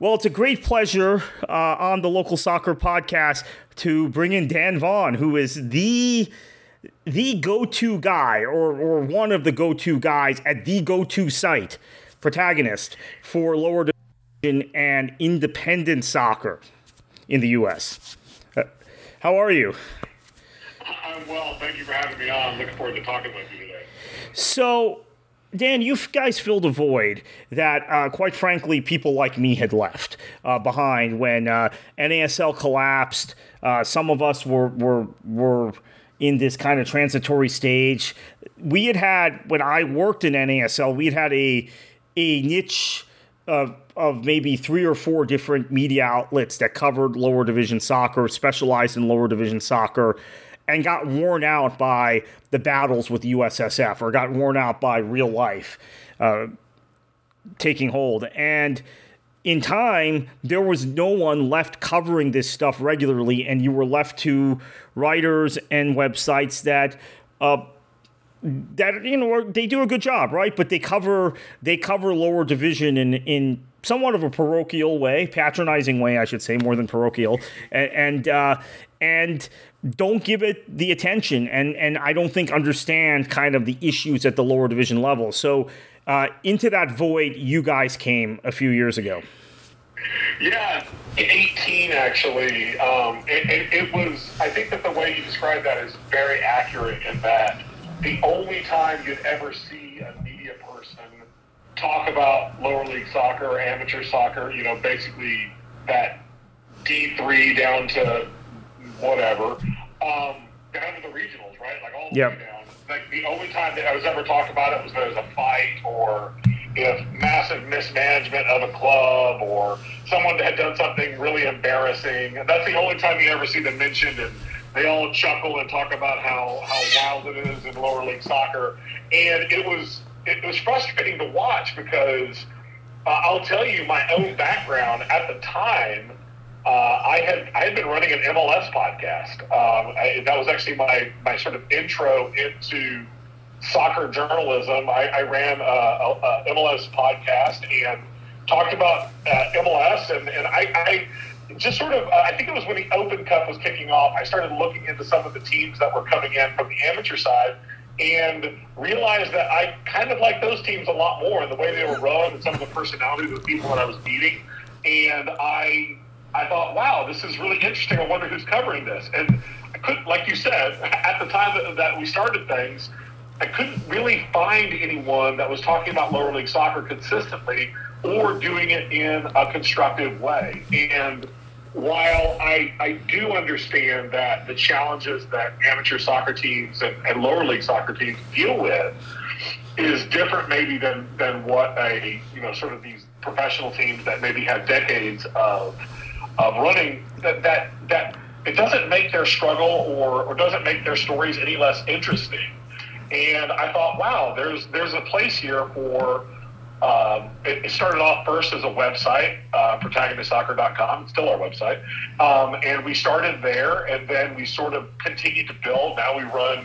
Well, it's a great pleasure uh, on the local soccer podcast to bring in Dan Vaughn, who is the the go-to guy or, or one of the go-to guys at the go-to site protagonist for lower division and independent soccer in the U.S. Uh, how are you? I'm well. Thank you for having me on. Looking forward to talking with you today. So, Dan, you guys filled a void that, uh, quite frankly, people like me had left uh, behind when uh, NASL collapsed. Uh, some of us were were were in this kind of transitory stage. We had had when I worked in NASL, we had had a a niche of of maybe three or four different media outlets that covered lower division soccer, specialized in lower division soccer and got worn out by the battles with USSF or got worn out by real life uh, taking hold. And in time, there was no one left covering this stuff regularly, and you were left to writers and websites that. Uh, that you know they do a good job, right? But they cover they cover lower division in in somewhat of a parochial way, patronizing way, I should say, more than parochial, and and, uh, and don't give it the attention and and I don't think understand kind of the issues at the lower division level. So uh, into that void, you guys came a few years ago. Yeah, 18 actually. Um, it, it, it, was. I think that the way you described that is very accurate in that the only time you'd ever see a media person talk about lower league soccer amateur soccer, you know, basically that D3 down to whatever, um, down to the regionals, right? Like all the yep. way down. Like the only time that I was ever talked about it was there was a fight or if massive mismanagement of a club or someone had done something really embarrassing. That's the only time you ever see them mentioned and they all chuckle and talk about how, how wild it is in lower league soccer. And it was it was frustrating to watch because uh, I'll tell you my own background at the time uh, I had I had been running an MLS podcast. Um, I, that was actually my my sort of intro into soccer journalism. I, I ran a, a, a, MLS podcast and talked about uh, MLS, and and I, I just sort of uh, I think it was when the Open Cup was kicking off. I started looking into some of the teams that were coming in from the amateur side. And realized that I kind of liked those teams a lot more and the way they were run and some of the personalities of the people that I was meeting. And I I thought, wow, this is really interesting. I wonder who's covering this. And I couldn't, like you said, at the time that, we started things, I couldn't really find anyone that was talking about lower league soccer consistently or doing it in a constructive way. And while I, I do understand that the challenges that amateur soccer teams and, and lower league soccer teams deal with is different maybe than, than what a, you know, sort of these professional teams that maybe have decades of of running that that that it doesn't make their struggle or, or doesn't make their stories any less interesting. And I thought, wow, there's there's a place here for. Um, it, it, started off first as a website, uh, protagonistsoccer.com. It's still our website, um, and we started there, and then we sort of continued to build. Now we run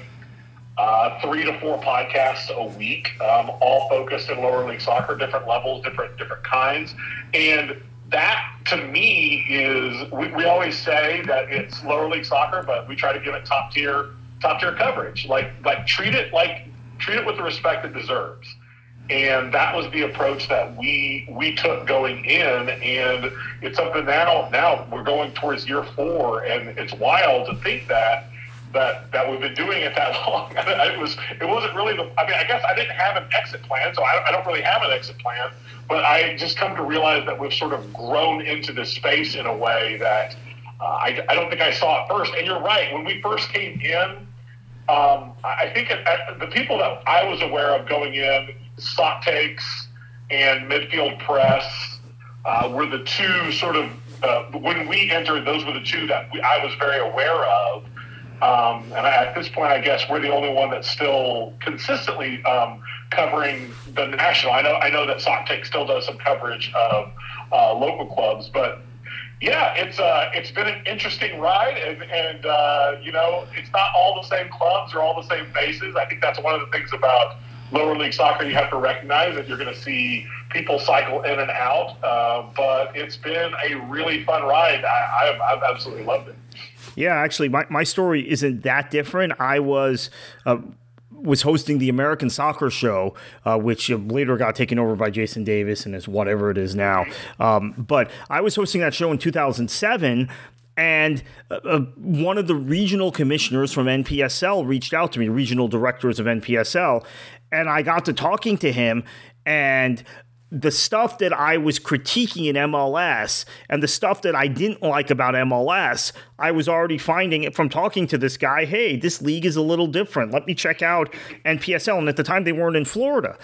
uh, three to four podcasts a week, um, all focused in lower league soccer, different levels, different different kinds, and that to me is we, we always say that it's lower league soccer, but we try to give it top tier top tier coverage. Like like treat it like treat it with the respect it deserves. And that was the approach that we we took going in, and it's something now. Now we're going towards year four, and it's wild to think that that that we've been doing it that long. it was it wasn't really the. I mean, I guess I didn't have an exit plan, so I, I don't really have an exit plan. But I just come to realize that we've sort of grown into this space in a way that uh, I, I don't think I saw it first. And you're right. When we first came in, um, I think it, the people that I was aware of going in, SocTakes and midfield press, uh, were the two sort of uh, when we entered. Those were the two that we, I was very aware of. Um, and I, at this point, I guess we're the only one that's still consistently um, covering the national. I know I know that SocTake still does some coverage of uh, local clubs, but yeah, it's uh, it's been an interesting ride, and, and uh, you know, it's not all the same clubs or all the same faces. I think that's one of the things about lower league soccer, you have to recognize that you're going to see people cycle in and out. Uh, but it's been a really fun ride. I, I've, I've absolutely loved it. Yeah, actually, my, my story isn't that different. I was. Uh, was hosting the American Soccer Show, uh, which later got taken over by Jason Davis and is whatever it is now. Um, but I was hosting that show in 2007, and uh, uh one of the regional commissioners from NPSL reached out to me, regional directors of NPSL, and I got to talking to him. And the stuff that I was critiquing in MLS and the stuff that I didn't like about MLS, I was already finding it from talking to this guy. Hey, this league is a little different. Let me check out NPSL. And at the time, they weren't in Florida.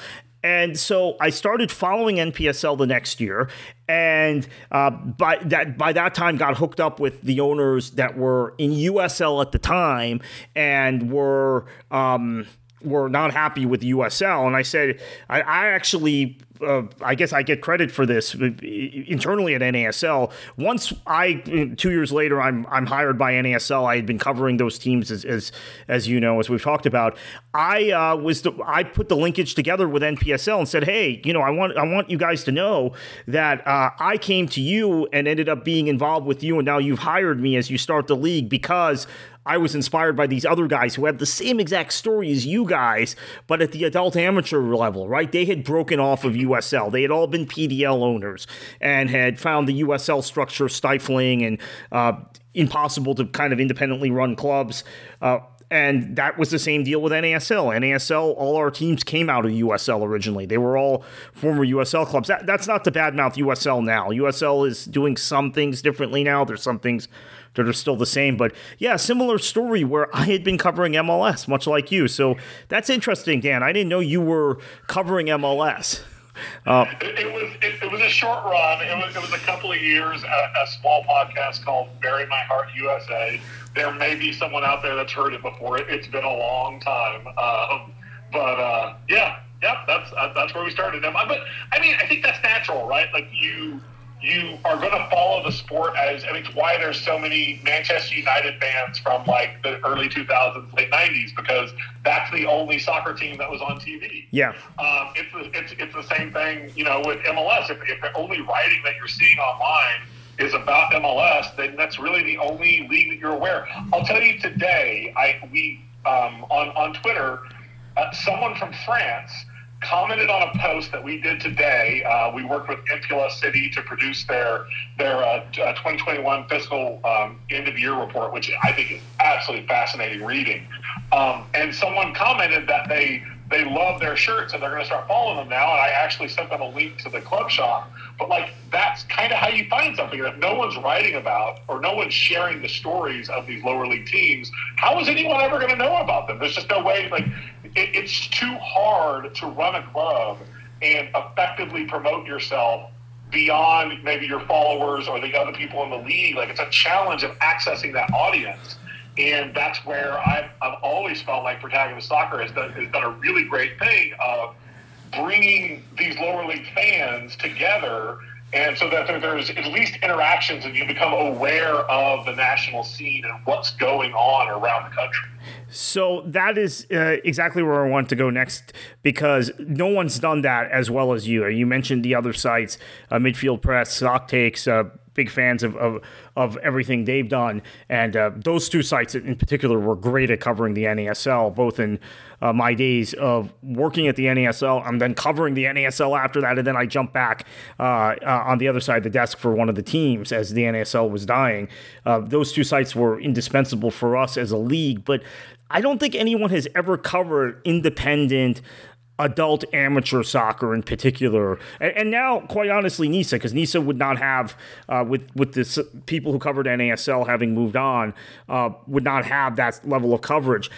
And so I started following NPSL the next year, and uh, by that by that time got hooked up with the owners that were in USL at the time and were um, were not happy with USL. And I said I, I actually uh, I guess I get credit for this uh, internally at NASL. Once I, two years later, I'm I'm hired by NASL. I had been covering those teams as as, as you know, as we've talked about. I uh, was the, I put the linkage together with NPSL and said, hey, you know, I want I want you guys to know that uh, I came to you and ended up being involved with you, and now you've hired me as you start the league because I was inspired by these other guys who had the same exact story as you guys, but at the adult amateur level, right? They had broken off of USL. They had all been PDL owners and had found the USL structure stifling and uh, impossible to kind of independently run clubs. Uh, and that was the same deal with NASL. NASL, all our teams came out of USL originally. They were all former USL clubs. That, that's not to badmouth USL now. USL is doing some things differently now. There's some things that are still the same. But yeah, similar story where I had been covering MLS, much like you. So that's interesting, Dan. I didn't know you were covering MLS. Uh, it, it, was it, it, was a short run. It was it was a couple of years. A, a, small podcast called "Bury My Heart USA." There may be someone out there that's heard it before. It, has been a long time, um, but uh, yeah, yeah, that's uh, that's where we started. But I mean, I think that's natural, right? Like you you are going to follow the sport as I mean, it's why there's so many Manchester United fans from like the early 2000s, late 90s, because that's the only soccer team that was on TV. Yeah. Um, it's, the, it's, it's the same thing, you know, with MLS. If, if the only writing that you're seeing online is about MLS, then that's really the only league that you're aware. I'll tell you today, I we um, on on Twitter, uh, someone from France commented on a post that we did today. Uh, we worked with MPLS City to produce their their uh, 2021 uh, fiscal um, end of year report, which I think is absolutely fascinating reading. Um, and someone commented that they they love their shirts and they're going to start following them now. And I actually sent them a link to the club shop. But like that's kind of how you find something that no one's writing about or no one's sharing the stories of these lower league teams. How is anyone ever going to know about them? There's just no way. Like it, it's too hard to run a club and effectively promote yourself beyond maybe your followers or the other people in the league. Like it's a challenge of accessing that audience. And that's where I've, I've always felt like Protagonist Soccer has done, has done a really great thing of bringing these lower league fans together and so that there's at least interactions and you become aware of the national scene and what's going on around the country. So that is uh, exactly where I want to go next because no one's done that as well as you. You mentioned the other sites, uh, Midfield Press, SocTakes, uh, big fans of, of, of everything they've done. And uh, those two sites in particular were great at covering the NASL, both in uh, my days of working at the NASL and then covering the NASL after that. And then I jumped back uh, on the other side of the desk for one of the teams as the NASL was dying. Those two sites were indispensable for us as a league. But I don't think anyone has ever covered independent adult amateur soccer in particular, and, and now, quite honestly, NISA, because NISA would not have, uh, with with the people who covered NASL having moved on, uh, would not have that level of coverage.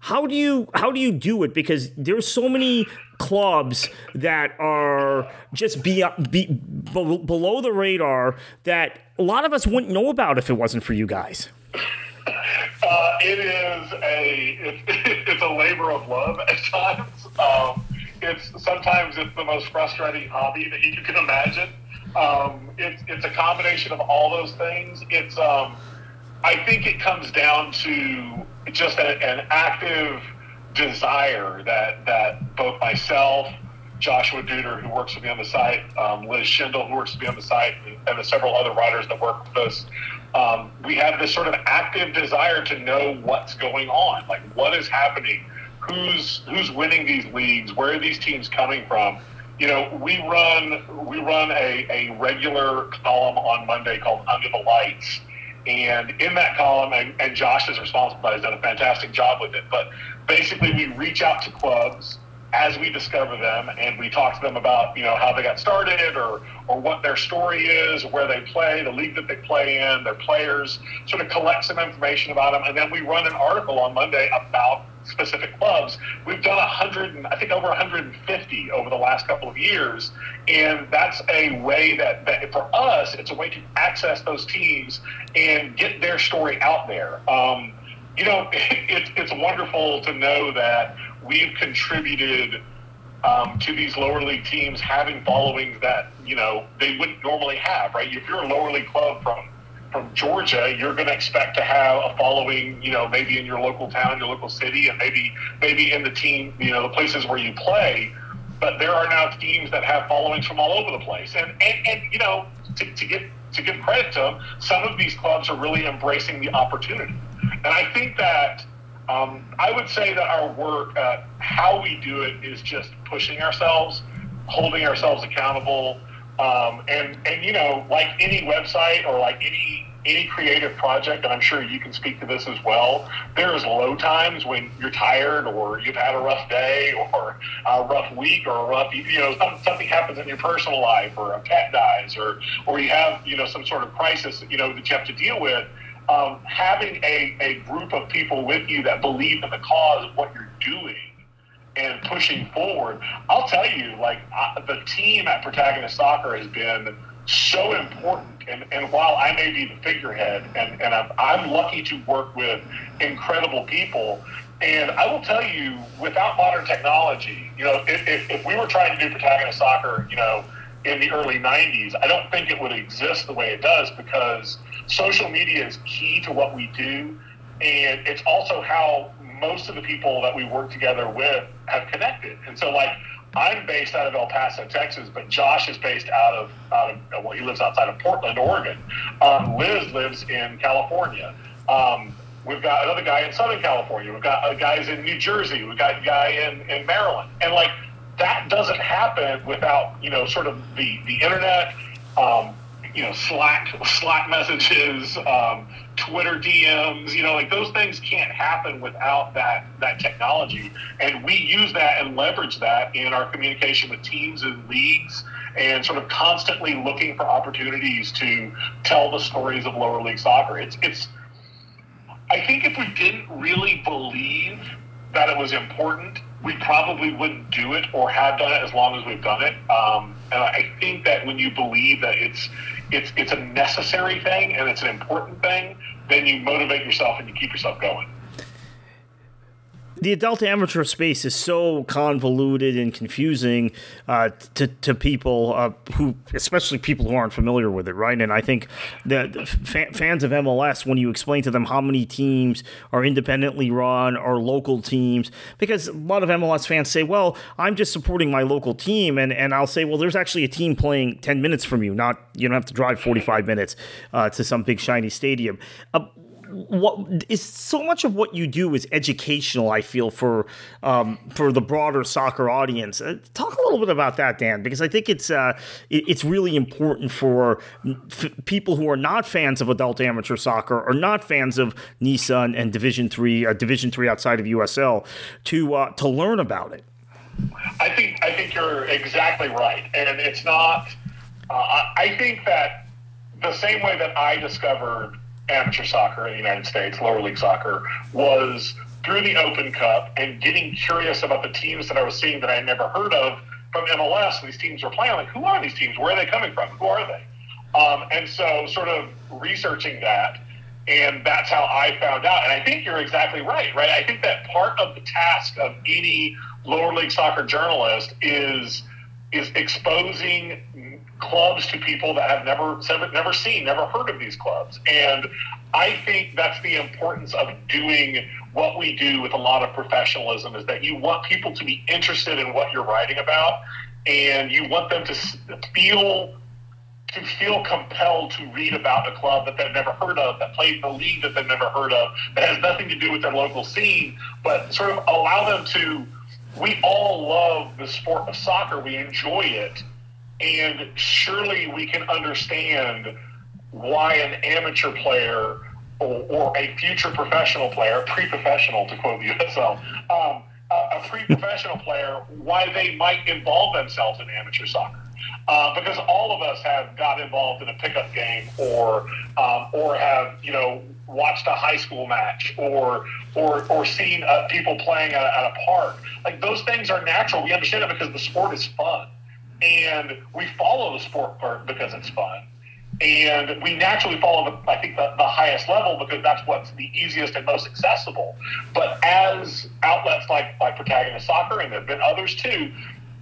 How do you how do you do it? Because there's so many clubs that are just be, be, below the radar that a lot of us wouldn't know about if it wasn't for you guys. Uh, it is a it's, it's a labor of love at times. Um, it's sometimes it's the most frustrating hobby that you can imagine. Um, it's it's a combination of all those things. It's um, I think it comes down to just a, an active desire that that both myself, Joshua Duder, who works with me on the site, um, Liz Schindel, who works with me on the site, and, and several other writers that work with us, um, we have this sort of active desire to know what's going on, like what is happening, who's who's winning these leagues, where are these teams coming from. You know, we run we run a, a regular column on Monday called Under the Lights, and in that column, and, and Josh is responsible, He's done a fantastic job with it. But basically, we reach out to clubs as we discover them and we talk to them about you know how they got started or or what their story is where they play the league that they play in their players sort of collect some information about them. And then we run an article on monday about specific clubs. We've done a 100 and i think over 150 over the last couple of years. And that's a way that, that for us it's a way to access those teams and get their story out there. Um, you know it, it's wonderful to know that we've contributed um, to these lower league teams having followings that you know they wouldn't normally have. Right? If you're a lower league club from from Georgia, you're going to expect to have a following, you know, maybe in your local town, your local city, and maybe maybe in the team, you know, the places where you play. But there are now teams that have followings from all over the place, and and, and you know, to, to get to give credit to them, some of these clubs are really embracing the opportunity, and I think that um, I would say that our work, uh, how we do it, is just pushing ourselves, holding ourselves accountable, um, and and you know, like any website or like any any creative project, and I'm sure you can speak to this as well. There is low times when you're tired, or you've had a rough day, or a rough week, or a rough you know something happens in your personal life, or a pet dies, or or you have you know some sort of crisis you know that you have to deal with um, having a, a group of people with you that believe in the cause of what you're doing and pushing forward. I'll tell you, like I, the team at Protagonist Soccer has been so important. And, and while I may be the figurehead, and, and I'm, I'm lucky to work with incredible people, and I will tell you, without modern technology, you know, if, if, if we were trying to do Protagonist Soccer, you know, in the early 90s, I don't think it would exist the way it does because social media is key to what we do. And it's also how most of the people that we work together with have connected. And so, like, I'm based out of El Paso, Texas, but Josh is based out of, out of well, he lives outside of Portland, Oregon. Um, Liz lives in California. Um, we've got another guy in Southern California. We've got uh, guys in New Jersey. We've got a guy in, in Maryland. And, like, that doesn't happen without you know sort of the the internet, um, you know Slack Slack messages, um, Twitter DMs. You know, like those things can't happen without that that technology, and we use that and leverage that in our communication with teams and leagues. And sort of constantly looking for opportunities to tell the stories of lower league soccer. It's it's. I think if we didn't really believe that it was important, we probably wouldn't do it or have done it as long as we've done it. Um, and I think that when you believe that it's it's it's a necessary thing and it's an important thing, then you motivate yourself and you keep yourself going the adult amateur space is so convoluted and confusing uh, to, to people uh, who, especially people who aren't familiar with it, right? And I think that fa- fans of MLS, when you explain to them how many teams are independently run or local teams, because a lot of MLS fans say, well, I'm just supporting my local team. And, and I'll say, well, there's actually a team playing 10 minutes from you, not, you don't have to drive 45 minutes uh, to some big shiny stadium. What is so much of what you do is educational. I feel for um, for the broader soccer audience. Uh, talk a little bit about that, Dan, because I think it's uh, it, it's really important for f- people who are not fans of adult amateur soccer or not fans of NISA and, and Division Three, uh, Division Three outside of USL, to uh, to learn about it. I think I think you're exactly right, and it's not. Uh, I think that the same way that I discovered amateur soccer in the United States, lower league soccer, was through the Open Cup and getting curious about the teams that I was seeing that I had never heard of from MLS. These teams were playing. Like, who are these teams? Where are they coming from? Who are they? Um, and so, sort of researching that, and that's how I found out. And I think you're exactly right, right? I think that part of the task of any lower league soccer journalist is is exposing clubs to people that have never never seen, never heard of these clubs. And I think that's the importance of doing what we do with a lot of professionalism is that you want people to be interested in what you're writing about and you want them to feel to feel compelled to read about a club that they've never heard of, that played in a league that they've never heard of, that has nothing to do with their local scene, but sort of allow them to. We all love the sport of soccer. We enjoy it. And surely we can understand why an amateur player or, or a future professional player, pre-professional to quote the USL, um, a, a pre-professional player, why they might involve themselves in amateur soccer. Uh, because all of us have got involved in a pickup game or um, or have you know watched a high school match or or or seen uh, people playing at, at a park. Like those things are natural. We understand it because the sport is fun, and we follow the sport part because it's fun and we naturally follow the, I think the, the highest level because that's what's the easiest and most accessible. But as outlets like like Protagonist Soccer and there have been others too,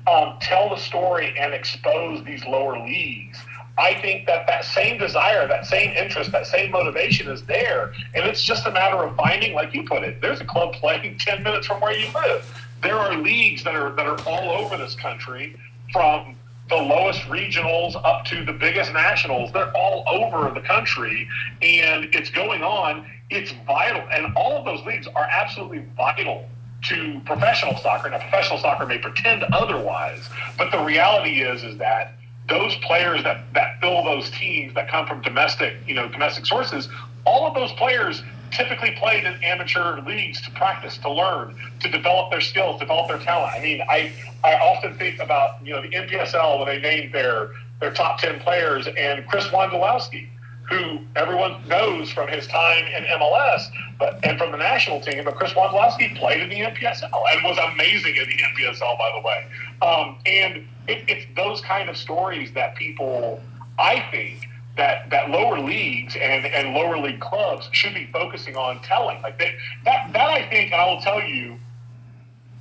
um, tell the story and expose these lower leagues. I think that that same desire, that same interest, that same motivation is there, and it's just a matter of finding, like you put it. There's a club playing ten minutes from where you live. There are leagues that are that are all over this country, from the lowest regionals up to the biggest nationals. They're all over the country, and it's going on. It's vital, and all of those leagues are absolutely vital to professional soccer. Now, professional soccer may pretend otherwise, but the reality is is that those players that, that fill those teams that come from domestic, you know, domestic sources, all of those players typically played in amateur leagues to practice, to learn, to develop their skills, develop their talent. I mean, I, I often think about, you know, the NPSL when they named their, their top 10 players and Chris Wondolowski, who everyone knows from his time in MLS but and from the national team. But Chris Wondolowski played in the NPSL and was amazing in the NPSL, by the way. Um, and it, it's those kind of stories that people, I think, that that lower leagues and, and lower league clubs should be focusing on telling. Like they, that that I think, and I will tell you,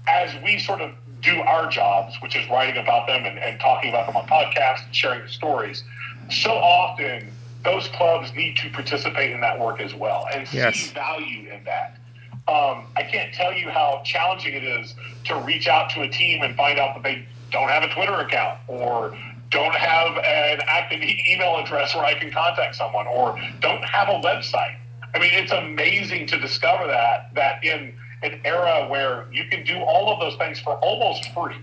as we sort of do our jobs, which is writing about them and, and talking about them on podcasts and sharing the stories, so often those clubs need to participate in that work as well and yes. see value in that. Um, I can't tell you how challenging it is to reach out to a team and find out that they don't have a Twitter account or don't have an active email address where I can contact someone, or don't have a website. I mean, it's amazing to discover that that in an era where you can do all of those things for almost free,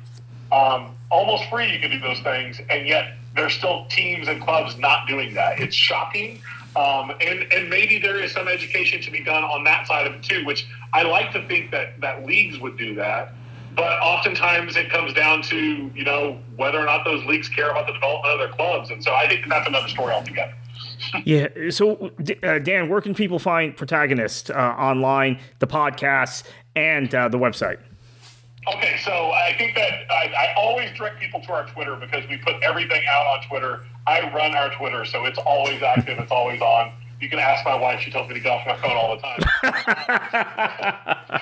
um, almost free, you can do those things, and yet there's still teams and clubs not doing that. It's shocking. Um, and, and maybe there is some education to be done on that side of it too, which I like to think that, that leagues would do that but oftentimes it comes down to you know whether or not those leagues care about the development of their clubs, and so I think that's another story altogether. yeah. So, uh, Dan, where can people find Protagonist uh, online, the podcast, and uh, the website? Okay, so I think that I, I, always direct people to our Twitter because we put everything out on Twitter. I run our Twitter, so it's always active, it's always on. You can ask my wife; she tells me to get off my phone all the time.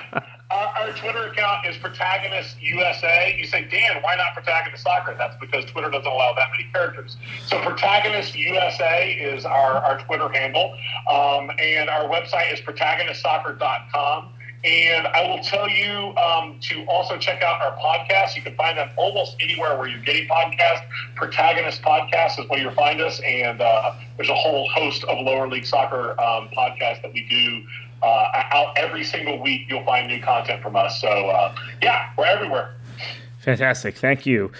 Our, our, Twitter account is Protagonist USA. You say, Dan, why not Protagonist Soccer? That's because Twitter doesn't allow that many characters. So Protagonist USA is our, our Twitter handle. Um, and our website is protagonistsoccer.com. And I will tell you um, to also check out our podcast. You can find them almost anywhere where you're getting podcasts. Protagonist Podcast is where you'll find us. And uh, there's a whole host of lower league soccer um, podcasts that we do uh, out every single week. You'll find new content from us. So uh, yeah, we're everywhere. Fantastic. Thank you.